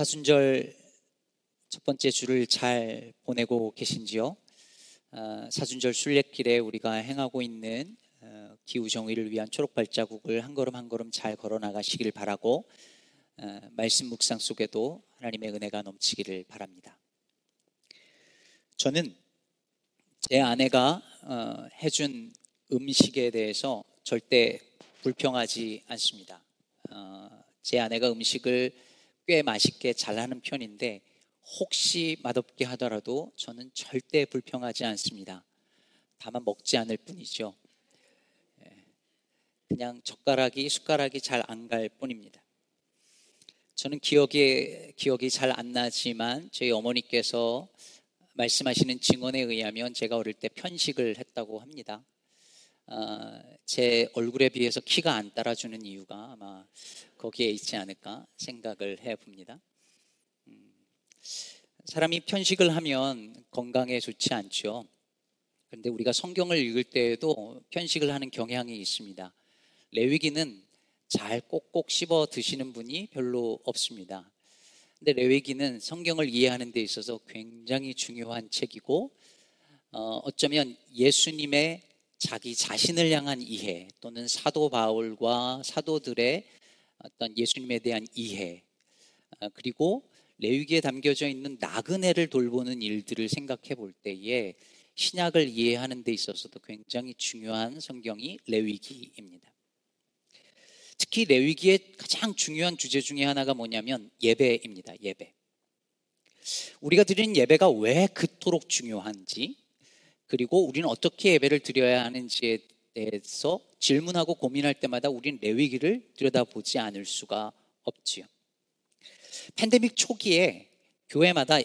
사순절 첫 번째 주를 잘 보내고 계신지요? 어, 사순절 순례길에 우리가 행하고 있는 어, 기후 정의를 위한 초록 발자국을 한 걸음 한 걸음 잘 걸어 나가시길 바라고 어, 말씀 묵상 속에도 하나님의 은혜가 넘치기를 바랍니다. 저는 제 아내가 어, 해준 음식에 대해서 절대 불평하지 않습니다. 어, 제 아내가 음식을 꽤 맛있게 잘하는 편인데 혹시 맛없게 하더라도 저는 절대 불평하지 않습니다. 다만 먹지 않을 뿐이죠. 예. 그냥 젓가락이 숟가락이 잘 안 갈 뿐입니다. 저는 기억이 기억이 잘 안 나지만 저희 어머니께서 말씀하시는 증언에 의하면 제가 어릴 때 편식을 했다고 합니다. 어, 제 얼굴에 비해서 키가 안 따라주는 이유가 아마 거기에 있지 않을까 생각을 해봅니다. 음, 사람이 편식을 하면 건강에 좋지 않죠. 그런데 우리가 성경을 읽을 때에도 편식을 하는 경향이 있습니다. 레위기는 잘 꼭꼭 씹어 드시는 분이 별로 없습니다. 근데 레위기는 성경을 이해하는 데 있어서 굉장히 중요한 책이고 어, 어쩌면 예수님의 자기 자신을 향한 이해 또는 사도 바울과 사도들의 어떤 예수님에 대한 이해 어, 그리고 레위기에 담겨져 있는 나그네를 돌보는 일들을 생각해 볼 때에 신약을 이해하는 데 있어서도 굉장히 중요한 성경이 레위기입니다. 특히 레위기의 가장 중요한 주제 중에 하나가 뭐냐면 예배입니다. 예배. 우리가 드리는 예배가 왜 그토록 중요한지 그리고 우리는 어떻게 예배를 드려야 하는지에 대해서 질문하고 고민할 때마다 우리는 레위기를 들여다보지 않을 수가 없지요. 팬데믹 초기에 교회마다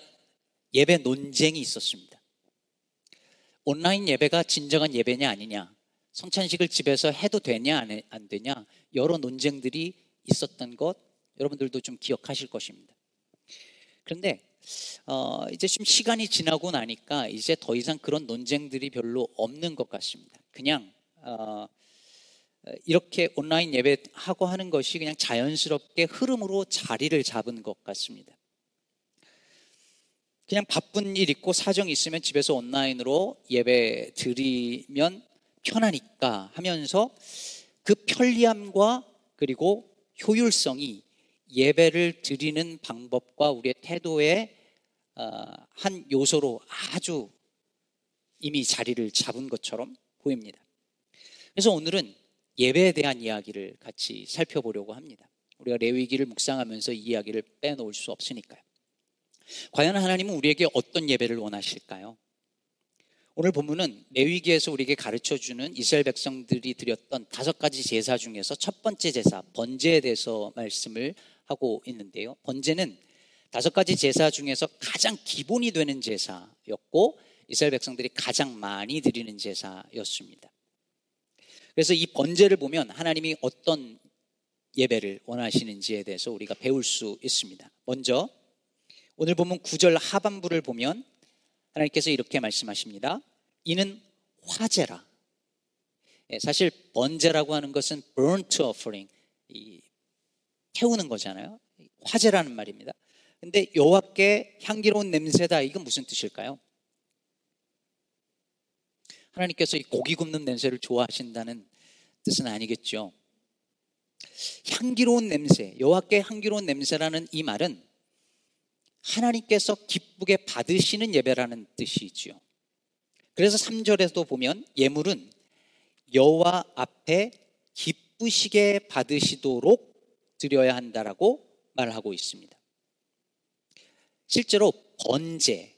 예배 논쟁이 있었습니다. 온라인 예배가 진정한 예배냐 아니냐, 성찬식을 집에서 해도 되냐 안 되냐 여러 논쟁들이 있었던 것 여러분들도 좀 기억하실 것입니다. 그런데 어, 이제 좀 시간이 지나고 나니까 이제 더 이상 그런 논쟁들이 별로 없는 것 같습니다. 그냥 어, 이렇게 온라인 예배하고 하는 것이 그냥 자연스럽게 흐름으로 자리를 잡은 것 같습니다. 그냥 바쁜 일 있고 사정 있으면 집에서 온라인으로 예배 드리면 편하니까 하면서 그 편리함과 그리고 효율성이 예배를 드리는 방법과 우리의 태도의 어, 한 요소로 아주 이미 자리를 잡은 것처럼 보입니다. 그래서 오늘은 예배에 대한 이야기를 같이 살펴보려고 합니다. 우리가 레위기를 묵상하면서 이 이야기를 빼놓을 수 없으니까요. 과연 하나님은 우리에게 어떤 예배를 원하실까요? 오늘 본문은 레위기에서 우리에게 가르쳐 주는 이스라엘 백성들이 드렸던 다섯 가지 제사 중에서 첫 번째 제사 번제에 대해서 말씀을 하고 있는데요. 번제는 다섯 가지 제사 중에서 가장 기본이 되는 제사였고 이스라엘 백성들이 가장 많이 드리는 제사였습니다. 그래서 이 번제를 보면 하나님이 어떤 예배를 원하시는지에 대해서 우리가 배울 수 있습니다. 먼저 오늘 보면 9절 하반부를 보면 하나님께서 이렇게 말씀하십니다. 이는 화제라. 예, 사실 번제라고 하는 것은 burnt offering, 태우는 거잖아요. 화제라는 말입니다. 근데 여호와께 향기로운 냄새다. 이건 무슨 뜻일까요? 하나님께서 이 고기 굽는 냄새를 좋아하신다는 뜻은 아니겠죠. 향기로운 냄새, 여호와께 향기로운 냄새라는 이 말은 하나님께서 기쁘게 받으시는 예배라는 뜻이지요. 그래서 3절에도 보면 예물은 여호와 앞에 기쁘시게 받으시도록 드려야 한다라고 말하고 있습니다. 실제로 번제,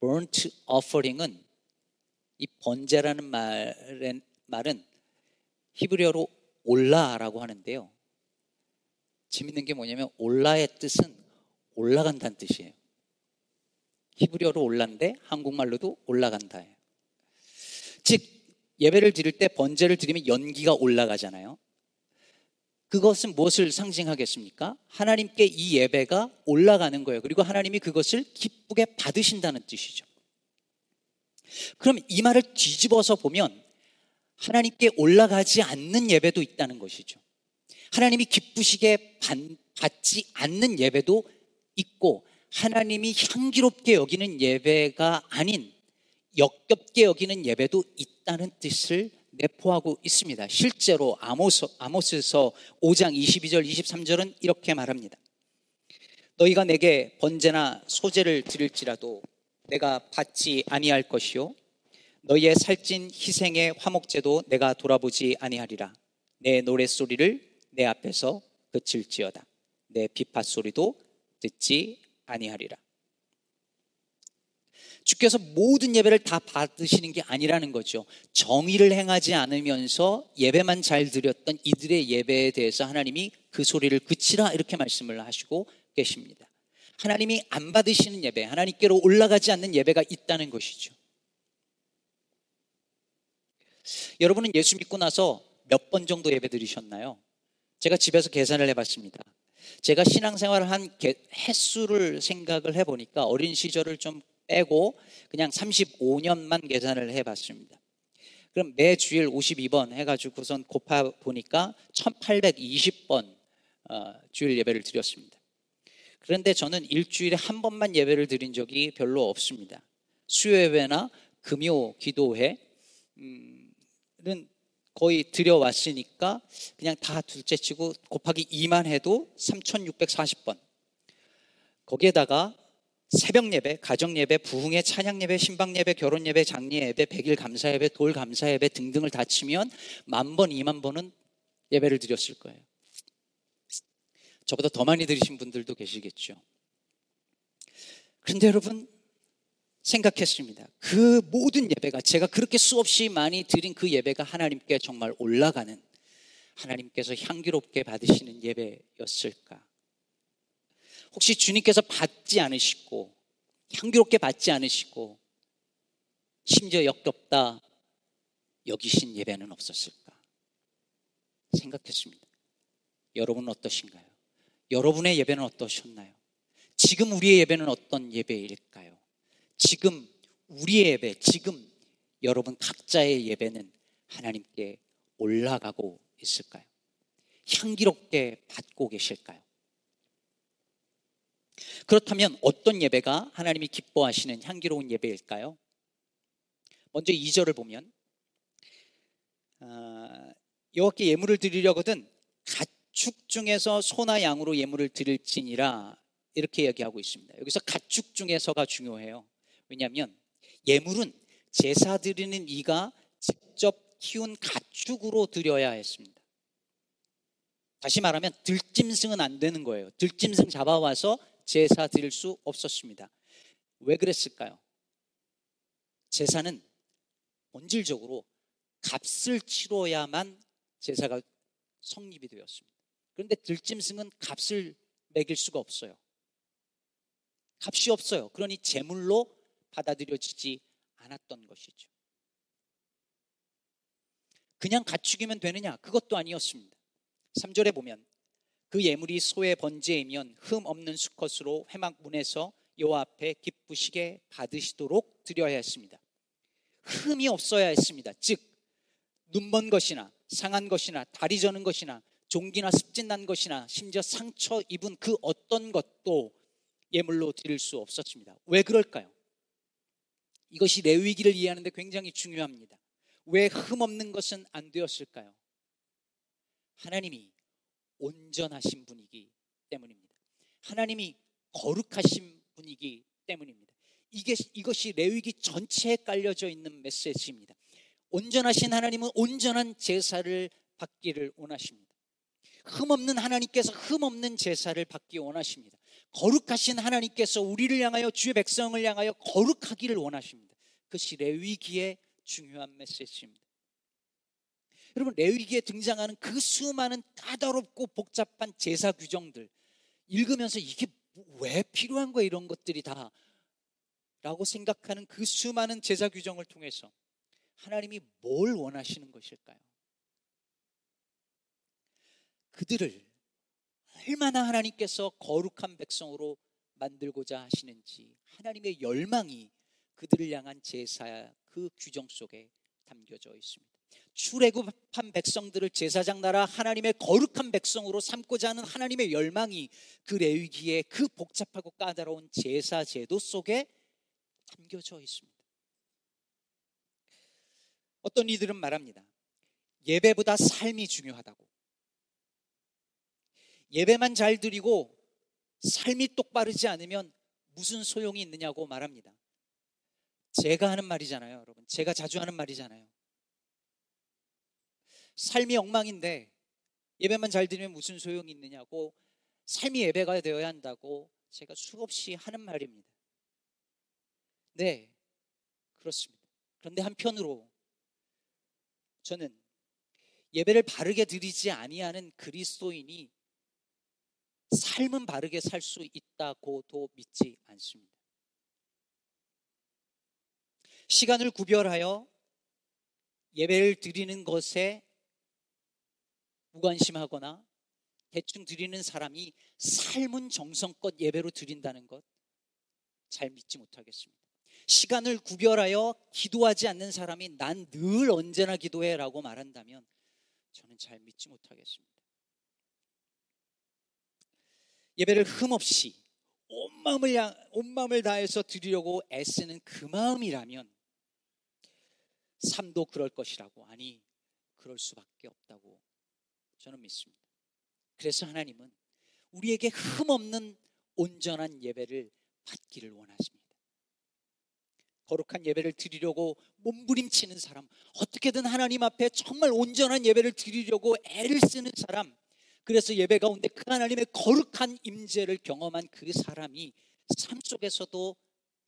burnt offering은 이 번제라는 말은, 말은 히브리어로 올라라고 하는데요. 재밌는 게 뭐냐면 올라의 뜻은 올라간다는 뜻이에요. 히브리어로 올라인데 한국말로도 올라간다예요. 즉 예배를 드릴 때 번제를 드리면 연기가 올라가잖아요. 그것은 무엇을 상징하겠습니까? 하나님께 이 예배가 올라가는 거예요. 그리고 하나님이 그것을 기쁘게 받으신다는 뜻이죠. 그럼 이 말을 뒤집어서 보면 하나님께 올라가지 않는 예배도 있다는 것이죠. 하나님이 기쁘시게 받지 않는 예배도 있고 하나님이 향기롭게 여기는 예배가 아닌 역겹게 여기는 예배도 있다는 뜻을 내포하고 있습니다. 실제로 아모스, 아모스서 5장 22절 23절은 이렇게 말합니다. 너희가 내게 번제나 소제를 드릴지라도 내가 받지 아니할 것이요 너희의 살찐 희생의 화목제도 내가 돌아보지 아니하리라 내 노랫소리를 내 앞에서 그칠지어다 내 비파 소리도 듣지 아니하리라 주께서 모든 예배를 다 받으시는 게 아니라는 거죠. 정의를 행하지 않으면서 예배만 잘 드렸던 이들의 예배에 대해서 하나님이 그 소리를 그치라 이렇게 말씀을 하시고 계십니다. 하나님이 안 받으시는 예배, 하나님께로 올라가지 않는 예배가 있다는 것이죠. 여러분은 예수 믿고 나서 몇 번 정도 예배 드리셨나요? 제가 집에서 계산을 해봤습니다. 제가 신앙생활을 한 횟수를 생각을 해보니까 어린 시절을 좀 빼고 그냥 35년만 계산을 해봤습니다. 그럼 매 주일 52번 해가지고선 곱해 보니까 1820번 어, 주일 예배를 드렸습니다. 그런데 저는 일주일에 한 번만 예배를 드린 적이 별로 없습니다. 수요 예배나 금요 기도회는 거의 드려왔으니까 그냥 다 둘째 치고 곱하기 2만 해도 3640번. 거기에다가 새벽 예배, 가정 예배, 부흥회, 찬양 예배, 신방 예배, 결혼 예배, 장례 예배, 백일 감사 예배, 돌 감사 예배 등등을 다 치면 만 번, 이만 번은 예배를 드렸을 거예요. 저보다 더 많이 드리신 분들도 계시겠죠. 그런데 여러분 생각했습니다. 그 모든 예배가 제가 그렇게 수없이 많이 드린 그 예배가 하나님께 정말 올라가는 하나님께서 향기롭게 받으시는 예배였을까? 혹시 주님께서 받지 않으시고 향기롭게 받지 않으시고 심지어 역겹다 여기신 예배는 없었을까 생각했습니다. 여러분은 어떠신가요? 여러분의 예배는 어떠셨나요? 지금 우리의 예배는 어떤 예배일까요? 지금 우리의 예배, 지금 여러분 각자의 예배는 하나님께 올라가고 있을까요? 향기롭게 받고 계실까요? 그렇다면 어떤 예배가 하나님이 기뻐하시는 향기로운 예배일까요? 먼저 2절을 보면 어, 여호와께 예물을 드리려거든 가축 중에서 소나 양으로 예물을 드릴지니라 이렇게 얘기하고 있습니다. 여기서 가축 중에서가 중요해요. 왜냐하면 예물은 제사 드리는 이가 직접 키운 가축으로 드려야 했습니다. 다시 말하면 들짐승은 안 되는 거예요. 들짐승 잡아와서 제사 드릴 수 없었습니다. 왜 그랬을까요? 제사는 본질적으로 값을 치러야만 제사가 성립이 되었습니다. 그런데 들짐승은 값을 매길 수가 없어요. 값이 없어요. 그러니 제물로 받아들여지지 않았던 것이죠. 그냥 가축이면 되느냐? 그것도 아니었습니다. 3절에 보면 그 예물이 소의 번제이면 흠 없는 수컷으로 회막 문에서 여호와 앞에 기쁘시게 받으시도록 드려야 했습니다. 흠이 없어야 했습니다. 즉 눈먼 것이나 상한 것이나 다리 저는 것이나 종기나 습진 난 것이나 심지어 상처 입은 그 어떤 것도 예물로 드릴 수 없었습니다. 왜 그럴까요? 이것이 레위기를 이해하는데 굉장히 중요합니다. 왜 흠 없는 것은 안 되었을까요? 하나님이 온전하신 분이기 때문입니다. 하나님이 거룩하신 분이기 때문입니다. 이게 이것이 레위기 전체에 깔려져 있는 메시지입니다. 온전하신 하나님은 온전한 제사를 받기를 원하십니다. 흠 없는 하나님께서 흠 없는 제사를 받기 원하십니다. 거룩하신 하나님께서 우리를 향하여 주의 백성을 향하여 거룩하기를 원하십니다. 그것이 레위기의 중요한 메시지입니다. 여러분 레위기에 등장하는 그 수많은 까다롭고 복잡한 제사 규정들 읽으면서 이게 왜 필요한 거야 이런 것들이 다 라고 생각하는 그 수많은 제사 규정을 통해서 하나님이 뭘 원하시는 것일까요? 그들을 얼마나 하나님께서 거룩한 백성으로 만들고자 하시는지 하나님의 열망이 그들을 향한 제사 그 규정 속에 담겨져 있습니다. 출애굽한 백성들을 제사장 나라 하나님의 거룩한 백성으로 삼고자 하는 하나님의 열망이 그 레위기에 그 복잡하고 까다로운 제사 제도 속에 담겨져 있습니다. 어떤 이들은 말합니다. 예배보다 삶이 중요하다고. 예배만 잘 드리고 삶이 똑바르지 않으면 무슨 소용이 있느냐고 말합니다. 제가 하는 말이잖아요, 여러분. 제가 자주 하는 말이잖아요. 삶이 엉망인데 예배만 잘 드리면 무슨 소용이 있느냐고 삶이 예배가 되어야 한다고 제가 수없이 하는 말입니다. 네, 그렇습니다. 그런데 한편으로 저는 예배를 바르게 드리지 아니하는 그리스도인이 삶은 바르게 살 수 있다고도 믿지 않습니다. 시간을 구별하여 예배를 드리는 것에 무관심하거나 대충 드리는 사람이 삶은 정성껏 예배로 드린다는 것 잘 믿지 못하겠습니다. 시간을 구별하여 기도하지 않는 사람이 난 늘 언제나 기도해 라고 말한다면 저는 잘 믿지 못하겠습니다. 예배를 흠없이 온 마음을, 온 마음을 다해서 드리려고 애쓰는 그 마음이라면 삶도 그럴 것이라고 아니 그럴 수밖에 없다고 저는 믿습니다. 그래서 하나님은 우리에게 흠없는 온전한 예배를 받기를 원하십니다. 거룩한 예배를 드리려고 몸부림치는 사람, 어떻게든 하나님 앞에 정말 온전한 예배를 드리려고 애를 쓰는 사람, 그래서 예배 가운데 그 하나님의 거룩한 임재를 경험한 그 사람이 삶 속에서도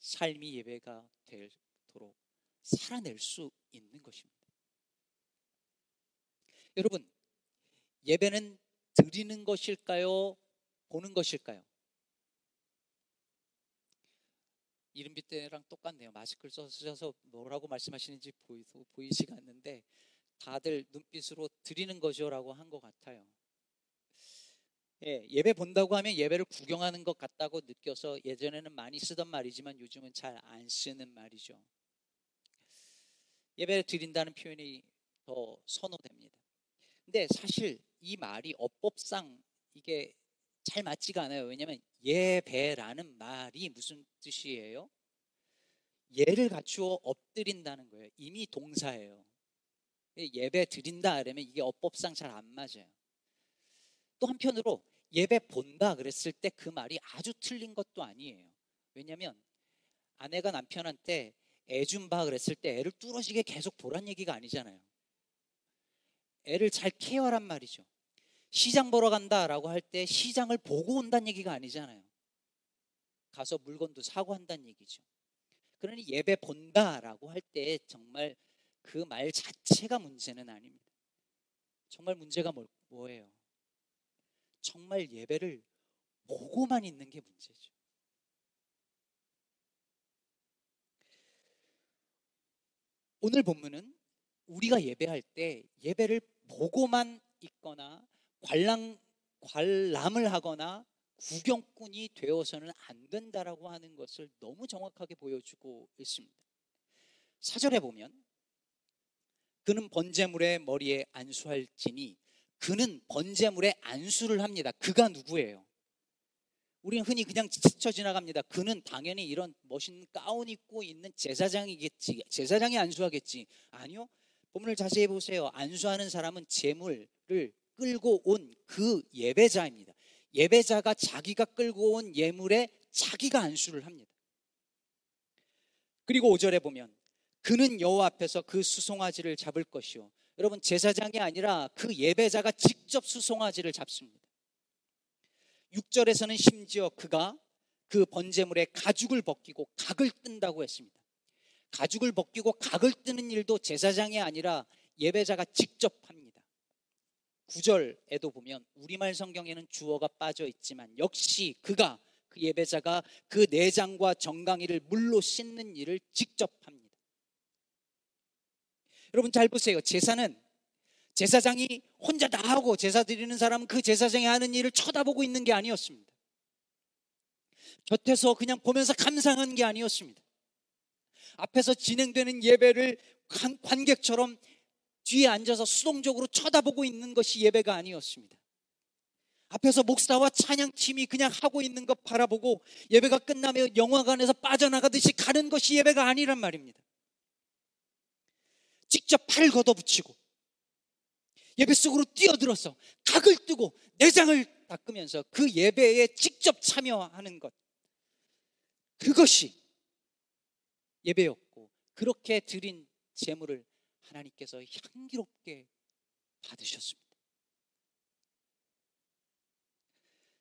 삶이 예배가 되도록 살아낼 수 있는 것입니다. 여러분, 예배는 드리는 것일까요? 보는 것일까요? 이른비 때랑 똑같네요. 마스크를 써서 뭐라고 말씀하시는지 보이, 보이지가 않는데 다들 눈빛으로 드리는 거죠라고 한 것 같아요. 예, 예배 본다고 하면 예배를 구경하는 것 같다고 느껴서 예전에는 많이 쓰던 말이지만 요즘은 잘 안 쓰는 말이죠. 예배를 드린다는 표현이 더 선호됩니다. 근데 사실 이 말이 어법상 이게 잘 맞지가 않아요. 왜냐하면 예배라는 말이 무슨 뜻이에요? 예를 갖추어 엎드린다는 거예요. 이미 동사예요. 예배 드린다 그러면 이게 어법상 잘 안 맞아요. 또 한편으로 예배 본다 그랬을 때 그 말이 아주 틀린 것도 아니에요. 왜냐하면 아내가 남편한테 애 좀 봐 그랬을 때 애를 뚫어지게 계속 보란 얘기가 아니잖아요. 애를 잘 케어란 말이죠. 시장 보러 간다라고 할 때 시장을 보고 온다는 얘기가 아니잖아요. 가서 물건도 사고 한다는 얘기죠. 그러니 예배 본다라고 할 때 정말 그 말 자체가 문제는 아닙니다. 정말 문제가 뭐, 뭐예요? 정말 예배를 보고만 있는 게 문제죠. 오늘 본문은 우리가 예배할 때 예배를 보고만 있거나 관람, 관람을 하거나 구경꾼이 되어서는 안 된다라고 하는 것을 너무 정확하게 보여주고 있습니다. 사절에 보면 그는 번제물의 머리에 안수할지니 그는 번제물에 안수를 합니다. 그가 누구예요? 우리는 흔히 그냥 스쳐 지나갑니다. 그는 당연히 이런 멋있는 가운 입고 있는 제사장이겠지. 제사장이 안수하겠지. 아니요. 본문을 자세히 보세요. 안수하는 사람은 제물을 끌고 온 그 예배자입니다. 예배자가 자기가 끌고 온 예물에 자기가 안수를 합니다. 그리고 5절에 보면 그는 여호와 앞에서 그 수송아지를 잡을 것이요. 여러분 제사장이 아니라 그 예배자가 직접 수송아지를 잡습니다. 6절에서는 심지어 그가 그 번제물의 가죽을 벗기고 각을 뜬다고 했습니다. 가죽을 벗기고 각을 뜨는 일도 제사장이 아니라 예배자가 직접 합니다. 9절에도 보면 우리말 성경에는 주어가 빠져 있지만 역시 그가 그 예배자가 그 내장과 정강이를 물로 씻는 일을 직접 합니다. 여러분 잘 보세요. 제사는 제사장이 혼자 다 하고 제사 드리는 사람은 그 제사장이 하는 일을 쳐다보고 있는 게 아니었습니다. 곁에서 그냥 보면서 감상한 게 아니었습니다. 앞에서 진행되는 예배를 관객처럼 뒤에 앉아서 수동적으로 쳐다보고 있는 것이 예배가 아니었습니다. 앞에서 목사와 찬양팀이 그냥 하고 있는 것 바라보고 예배가 끝나면 영화관에서 빠져나가듯이 가는 것이 예배가 아니란 말입니다. 직접 팔 걷어붙이고 예배 속으로 뛰어들어서 각을 뜨고 내장을 닦으면서 그 예배에 직접 참여하는 것. 그것이 예배였고 그렇게 드린 제물을 하나님께서 향기롭게 받으셨습니다.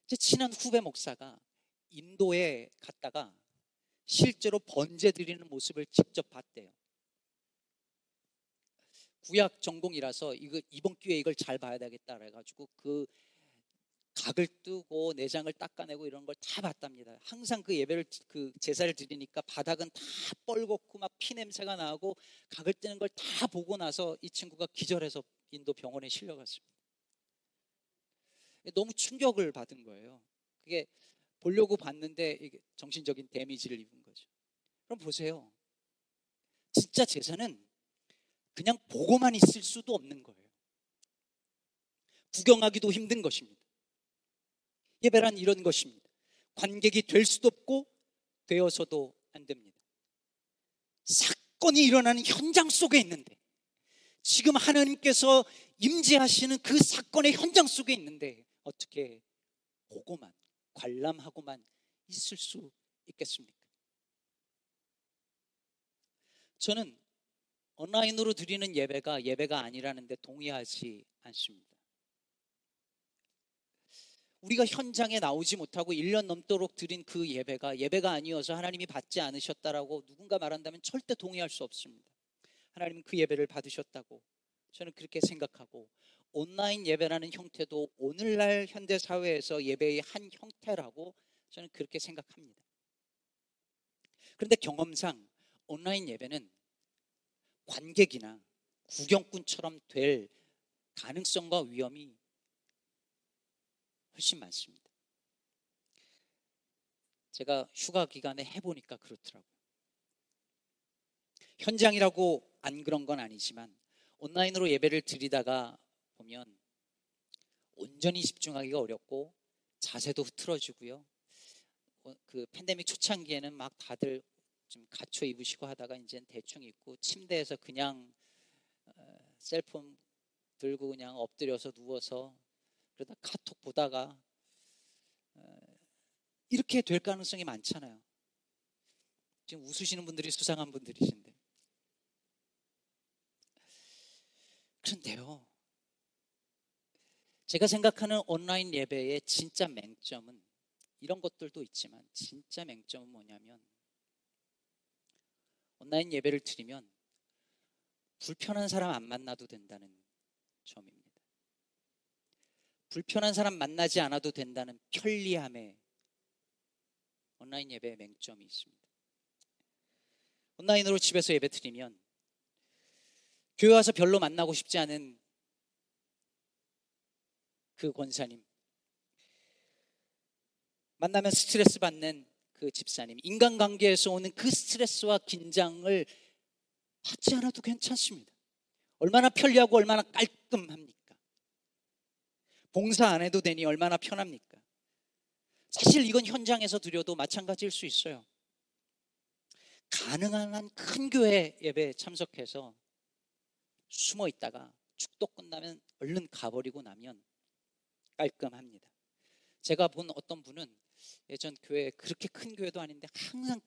제 친한 후배 목사가 인도에 갔다가 실제로 번제 드리는 모습을 직접 봤대요. 구약 전공이라서 이거 이번 기회에 이걸 잘 봐야 되겠다 그래 가지고 그 각을 뜨고 내장을 닦아내고 이런 걸 다 봤답니다. 항상 그 예배를 그 제사를 드리니까 바닥은 다 뻘겋고 막 피 냄새가 나고 각을 뜨는 걸 다 보고 나서 이 친구가 기절해서 인도 병원에 실려갔습니다. 너무 충격을 받은 거예요. 그게 보려고 봤는데 정신적인 데미지를 입은 거죠. 그럼 보세요. 진짜 제사는 그냥 보고만 있을 수도 없는 거예요. 구경하기도 힘든 것입니다. 예배란 이런 것입니다. 관객이 될 수도 없고 되어서도 안 됩니다. 사건이 일어나는 현장 속에 있는데 지금 하나님께서 임재하시는 그 사건의 현장 속에 있는데 어떻게 보고만 관람하고만 있을 수 있겠습니까? 저는 온라인으로 드리는 예배가 예배가 아니라는데 동의하지 않습니다. 우리가 현장에 나오지 못하고 1년 넘도록 드린 그 예배가 예배가 아니어서 하나님이 받지 않으셨다라고 누군가 말한다면 절대 동의할 수 없습니다. 하나님은 그 예배를 받으셨다고 저는 그렇게 생각하고 온라인 예배라는 형태도 오늘날 현대 사회에서 예배의 한 형태라고 저는 그렇게 생각합니다. 그런데 경험상 온라인 예배는 관객이나 구경꾼처럼 될 가능성과 위험이 훨씬 많습니다. 제가 휴가 기간에 해보니까 그렇더라고요. 현장이라고 안 그런 건 아니지만 온라인으로 예배를 드리다가 보면 온전히 집중하기가 어렵고 자세도 흐트러지고요. 어, 그 팬데믹 초창기에는 막 다들 좀 갖춰 입으시고 하다가 이제 대충 입고 침대에서 그냥 어, 셀폰 들고 그냥 엎드려서 누워서 그러다 카톡 보다가 어, 이렇게 될 가능성이 많잖아요. 지금 웃으시는 분들이 수상한 분들이신데. 그런데요. 제가 생각하는 온라인 예배의 진짜 맹점은 이런 것들도 있지만 진짜 맹점은 뭐냐면 온라인 예배를 드리면 불편한 사람 안 만나도 된다는 점입니다. 불편한 사람 만나지 않아도 된다는 편리함에 온라인 예배의 맹점이 있습니다. 온라인으로 집에서 예배 드리면 교회 와서 별로 만나고 싶지 않은 그 권사님 만나면 스트레스 받는 그 집사님 인간관계에서 오는 그 스트레스와 긴장을 받지 않아도 괜찮습니다. 얼마나 편리하고 얼마나 깔끔합니까? 봉사 안 해도 되니 얼마나 편합니까? 사실 이건 현장에서 드려도 마찬가지일 수 있어요. 가능한 한 큰 교회 예배에 참석해서 숨어 있다가 축도 끝나면 얼른 가버리고 나면 깔끔합니다. 제가 본 어떤 분은 예전 교회 그렇게 큰 교회도 아닌데 항상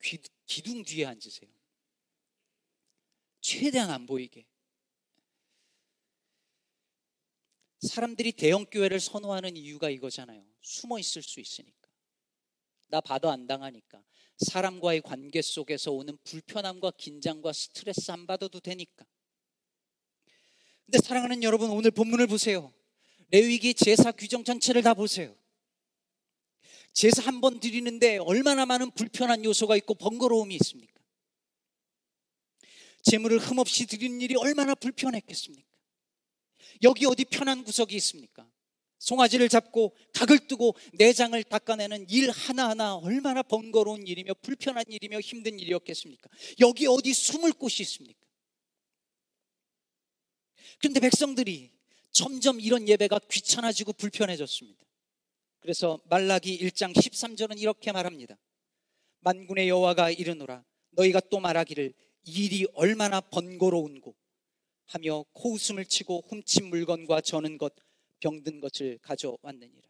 기둥 뒤에 앉으세요. 최대한 안 보이게. 사람들이 대형 교회를 선호하는 이유가 이거잖아요. 숨어 있을 수 있으니까. 나 봐도 안 당하니까. 사람과의 관계 속에서 오는 불편함과 긴장과 스트레스 안 받아도 되니까. 근데 사랑하는 여러분, 오늘 본문을 보세요. 레위기 제사 규정 전체를 다 보세요. 제사 한 번 드리는데 얼마나 많은 불편한 요소가 있고 번거로움이 있습니까? 재물을 흠없이 드리는 일이 얼마나 불편했겠습니까? 여기 어디 편한 구석이 있습니까? 송아지를 잡고 각을 뜨고 내장을 닦아내는 일 하나하나 얼마나 번거로운 일이며 불편한 일이며 힘든 일이었겠습니까? 여기 어디 숨을 곳이 있습니까? 그런데 백성들이 점점 이런 예배가 귀찮아지고 불편해졌습니다. 그래서 말라기 1장 13절은 이렇게 말합니다. 만군의 여호와가 이르노라 너희가 또 말하기를 일이 얼마나 번거로운고 하며 코웃음을 치고 훔친 물건과 저는 것 병든 것을 가져왔느니라.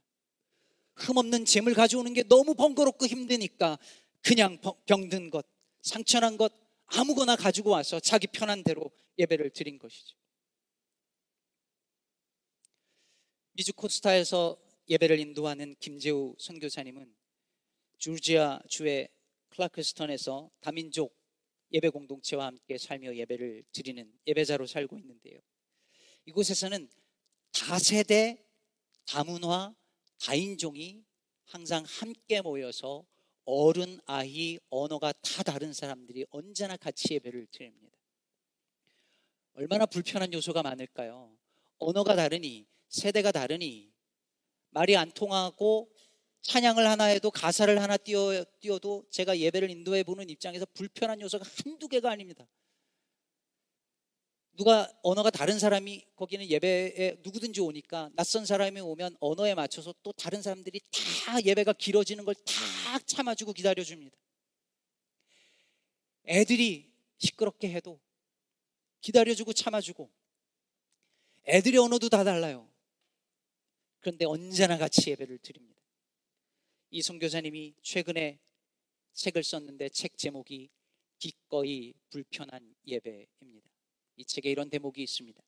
흠없는 재물 가져오는 게 너무 번거롭고 힘드니까 그냥 병든 것, 상처난 것 아무거나 가지고 와서 자기 편한 대로 예배를 드린 것이죠. 미주 코스타에서 예배를 인도하는 김재우 선교사님은 조지아 주의 클라크스턴에서 다민족 예배 공동체와 함께 살며 예배를 드리는 예배자로 살고 있는데요. 이곳에서는 다세대, 다문화, 다인종이 항상 함께 모여서 어른, 아이, 언어가 다 다른 사람들이 언제나 같이 예배를 드립니다. 얼마나 불편한 요소가 많을까요? 언어가 다르니, 세대가 다르니, 말이 안 통하고 찬양을 하나 해도 가사를 하나 띄워, 띄워도 제가 예배를 인도해 보는 입장에서 불편한 요소가 한두 개가 아닙니다. 누가 언어가 다른 사람이 거기는 예배에 누구든지 오니까 낯선 사람이 오면 언어에 맞춰서 또 다른 사람들이 다 예배가 길어지는 걸 다 참아주고 기다려줍니다. 애들이 시끄럽게 해도 기다려주고 참아주고 애들의 언어도 다 달라요. 그런데 언제나 같이 예배를 드립니다. 이 선교사님이 최근에 책을 썼는데 책 제목이 기꺼이 불편한 예배입니다. 이 책에 이런 대목이 있습니다.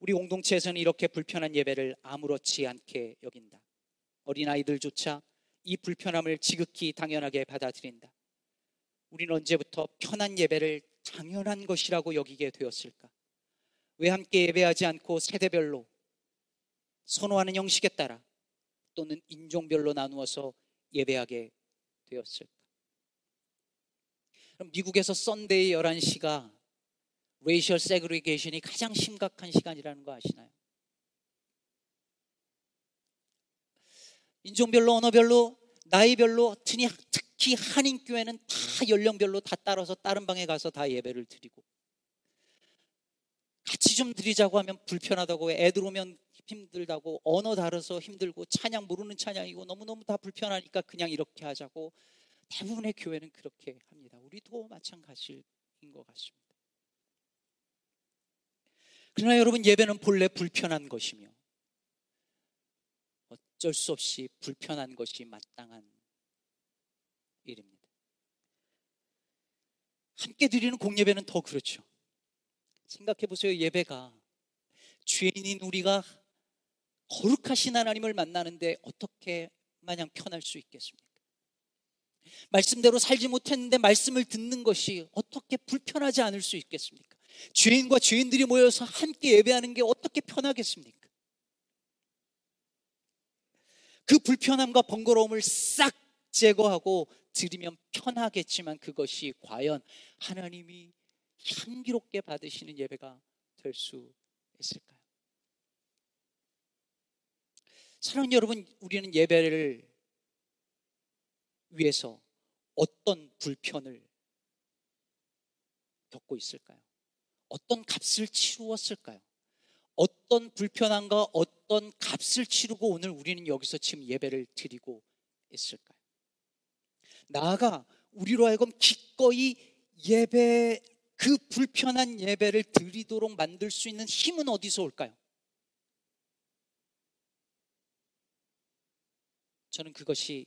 우리 공동체에서는 이렇게 불편한 예배를 아무렇지 않게 여긴다. 어린아이들조차 이 불편함을 지극히 당연하게 받아들인다. 우리는 언제부터 편한 예배를 당연한 것이라고 여기게 되었을까? 왜 함께 예배하지 않고 세대별로 선호하는 형식에 따라 또는 인종별로 나누어서 예배하게 되었을까? 미국에서 Sunday 11시가 racial segregation이 가장 심각한 시간이라는 거 아시나요? 인종별로 언어별로 나이별로 특히 한인교회는 다 연령별로 다 따라서 다른 방에 가서 다 예배를 드리고 같이 좀 드리자고 하면 불편하다고 애들 오면 힘들다고 언어 다르서 힘들고 찬양 모르는 찬양이고 너무너무 다 불편하니까 그냥 이렇게 하자고 대부분의 교회는 그렇게 합니다. 우리도 마찬가지인 것 같습니다. 그러나 여러분 예배는 본래 불편한 것이며 어쩔 수 없이 불편한 것이 마땅한 일입니다. 함께 드리는 공예배는 더 그렇죠. 생각해 보세요. 예배가 죄인인 우리가 거룩하신 하나님을 만나는데 어떻게 마냥 편할 수 있겠습니까? 말씀대로 살지 못했는데 말씀을 듣는 것이 어떻게 불편하지 않을 수 있겠습니까? 죄인과 죄인들이 모여서 함께 예배하는 게 어떻게 편하겠습니까? 그 불편함과 번거로움을 싹 제거하고 드리면 편하겠지만 그것이 과연 하나님이 향기롭게 받으시는 예배가 될 수 있을까요? 사랑하는 여러분, 우리는 예배를 위해서 어떤 불편을 겪고 있을까요? 어떤 값을 치루었을까요? 어떤 불편함과 어떤 값을 치르고 오늘 우리는 여기서 지금 예배를 드리고 있을까요? 나아가 우리로 하여금 기꺼이 예배 그 불편한 예배를 드리도록 만들 수 있는 힘은 어디서 올까요? 저는 그것이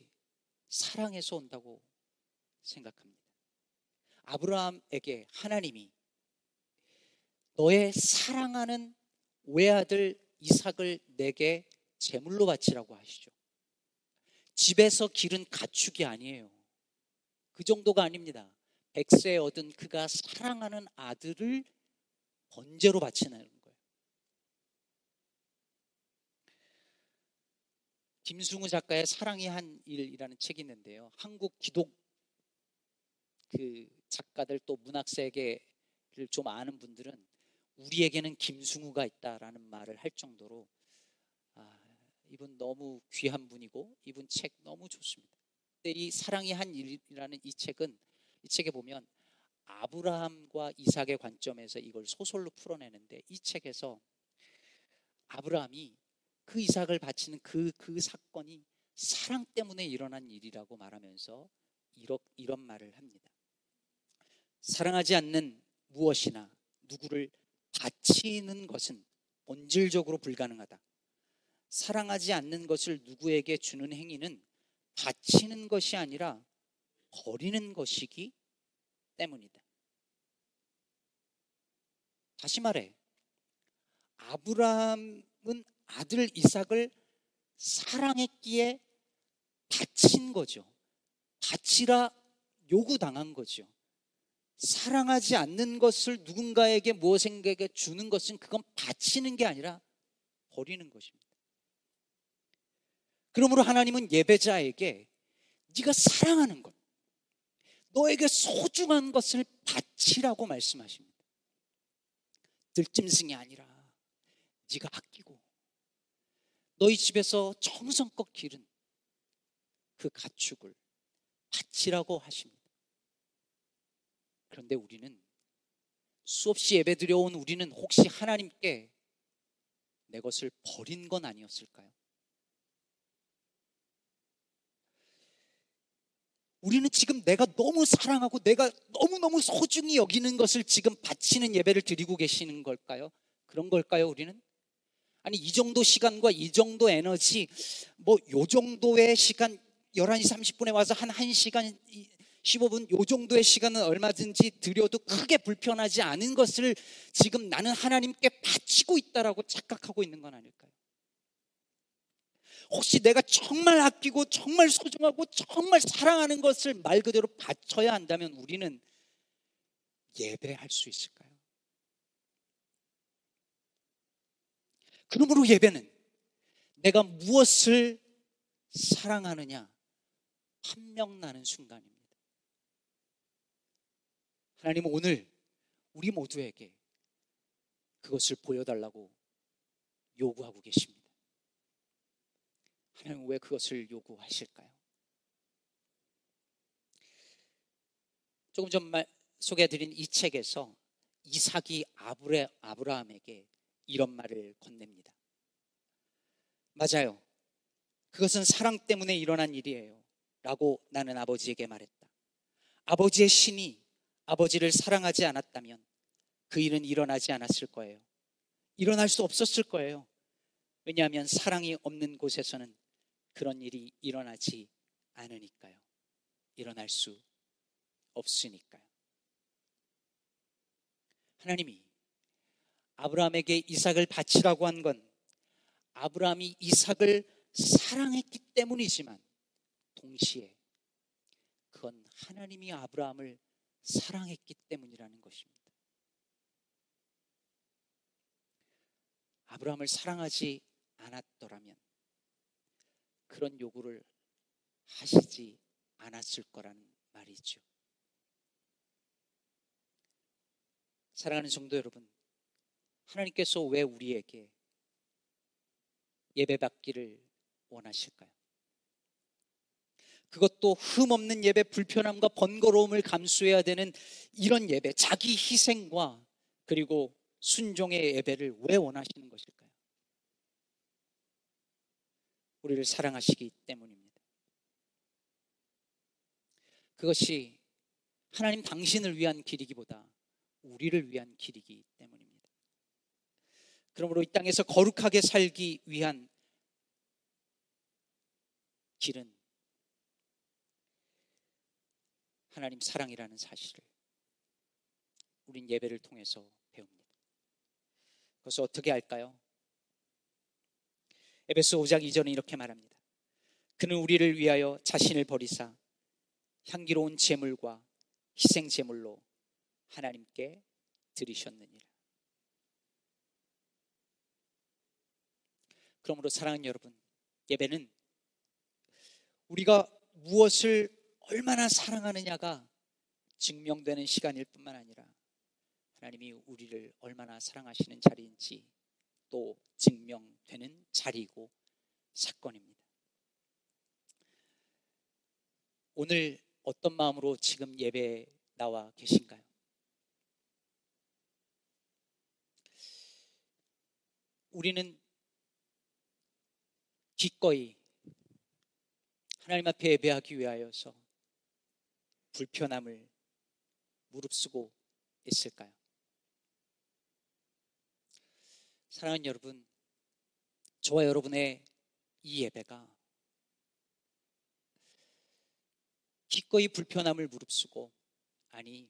사랑에서 온다고 생각합니다. 아브라함에게 하나님이 너의 사랑하는 외아들 이삭을 내게 제물로 바치라고 하시죠. 집에서 기른 가축이 아니에요. 그 정도가 아닙니다. 백세 얻은 그가 사랑하는 아들을 번제로 바치는 거예요. 김승우 작가의 사랑이 한 일이라는 책이 있는데요. 한국 기독 그 작가들 또 문학 세계를 좀 아는 분들은 우리에게는 김승우가 있다라는 말을 할 정도로 아, 이분 너무 귀한 분이고 이분 책 너무 좋습니다. 근데 이 사랑이 한 일이라는 이 책은 이 책에 보면 아브라함과 이삭의 관점에서 이걸 소설로 풀어내는데 이 책에서 아브라함이 그 이삭을 바치는 그, 그 사건이 사랑 때문에 일어난 일이라고 말하면서 이런, 이런 말을 합니다. 사랑하지 않는 무엇이나 누구를 바치는 것은 본질적으로 불가능하다. 사랑하지 않는 것을 누구에게 주는 행위는 바치는 것이 아니라 버리는 것이기 때문이다. 다시 말해, 아브라함은 아들 이삭을 사랑했기에 바친 거죠. 바치라 요구당한 거죠. 사랑하지 않는 것을 누군가에게 무엇인가에게 주는 것은 그건 바치는 게 아니라 버리는 것입니다. 그러므로 하나님은 예배자에게 네가 사랑하는 것, 너에게 소중한 것을 바치라고 말씀하십니다. 들짐승이 아니라 네가 아끼고 너희 집에서 정성껏 기른 그 가축을 바치라고 하십니다. 그런데 우리는 수없이 예배 드려온 우리는 혹시 하나님께 내 것을 버린 건 아니었을까요? 우리는 지금 내가 너무 사랑하고 내가 너무너무 소중히 여기는 것을 지금 바치는 예배를 드리고 계시는 걸까요? 그런 걸까요, 우리는? 아니, 이 정도 시간과 이 정도 에너지, 뭐, 요 정도의 시간, 11시 30분에 와서 한 1시간, 15분, 요 정도의 시간은 얼마든지 드려도 크게 불편하지 않은 것을 지금 나는 하나님께 바치고 있다라고 착각하고 있는 건 아닐까요? 혹시 내가 정말 아끼고 정말 소중하고 정말 사랑하는 것을 말 그대로 바쳐야 한다면 우리는 예배할 수 있을까요? 그러므로 예배는 내가 무엇을 사랑하느냐 판명나는 순간입니다. 하나님은 오늘 우리 모두에게 그것을 보여달라고 요구하고 계십니다. 하나님 왜 그것을 요구하실까요? 조금 전 소개해드린 이 책에서 이삭이 아브레, 아브라함에게 이런 말을 건넵니다. 맞아요. 그것은 사랑 때문에 일어난 일이에요. 라고 나는 아버지에게 말했다. 아버지의 신이 아버지를 사랑하지 않았다면 그 일은 일어나지 않았을 거예요. 일어날 수 없었을 거예요. 왜냐하면 사랑이 없는 곳에서는 그런 일이 일어나지 않으니까요. 일어날 수 없으니까요. 하나님이 아브라함에게 이삭을 바치라고 한 건 아브라함이 이삭을 사랑했기 때문이지만 동시에 그건 하나님이 아브라함을 사랑했기 때문이라는 것입니다. 아브라함을 사랑하지 않았더라면 그런 요구를 하시지 않았을 거라는 말이죠. 사랑하는 성도 여러분, 하나님께서 왜 우리에게 예배받기를 원하실까요? 그것도 흠 없는 예배, 불편함과 번거로움을 감수해야 되는 이런 예배, 자기 희생과 그리고 순종의 예배를 왜 원하시는 것일까요? 우리를 사랑하시기 때문입니다. 그것이 하나님 당신을 위한 길이기보다 우리를 위한 길이기 때문입니다. 그러므로 이 땅에서 거룩하게 살기 위한 길은 하나님 사랑이라는 사실을 우린 예배를 통해서 배웁니다. 그것을 어떻게 할까요? 에베소 5장 이전에 이렇게 말합니다. 그는 우리를 위하여 자신을 버리사 향기로운 제물과 희생 제물로 하나님께 드리셨느니라. 그러므로 사랑하는 여러분, 예배는 우리가 무엇을 얼마나 사랑하느냐가 증명되는 시간일 뿐만 아니라 하나님이 우리를 얼마나 사랑하시는 자리인지 또 증명되는 자리이고 사건입니다. 오늘 어떤 마음으로 지금 예배에 나와 계신가요? 우리는 기꺼이 하나님 앞에 예배하기 위하여서 불편함을 무릅쓰고 있을까요? 사랑하는 여러분, 저와 여러분의 이 예배가 기꺼이 불편함을 무릅쓰고 아니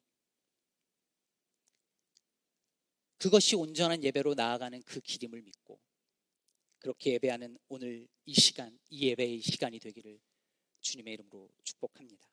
그것이 온전한 예배로 나아가는 그 길임을 믿고 그렇게 예배하는 오늘 이 시간, 이 예배의 시간이 되기를 주님의 이름으로 축복합니다.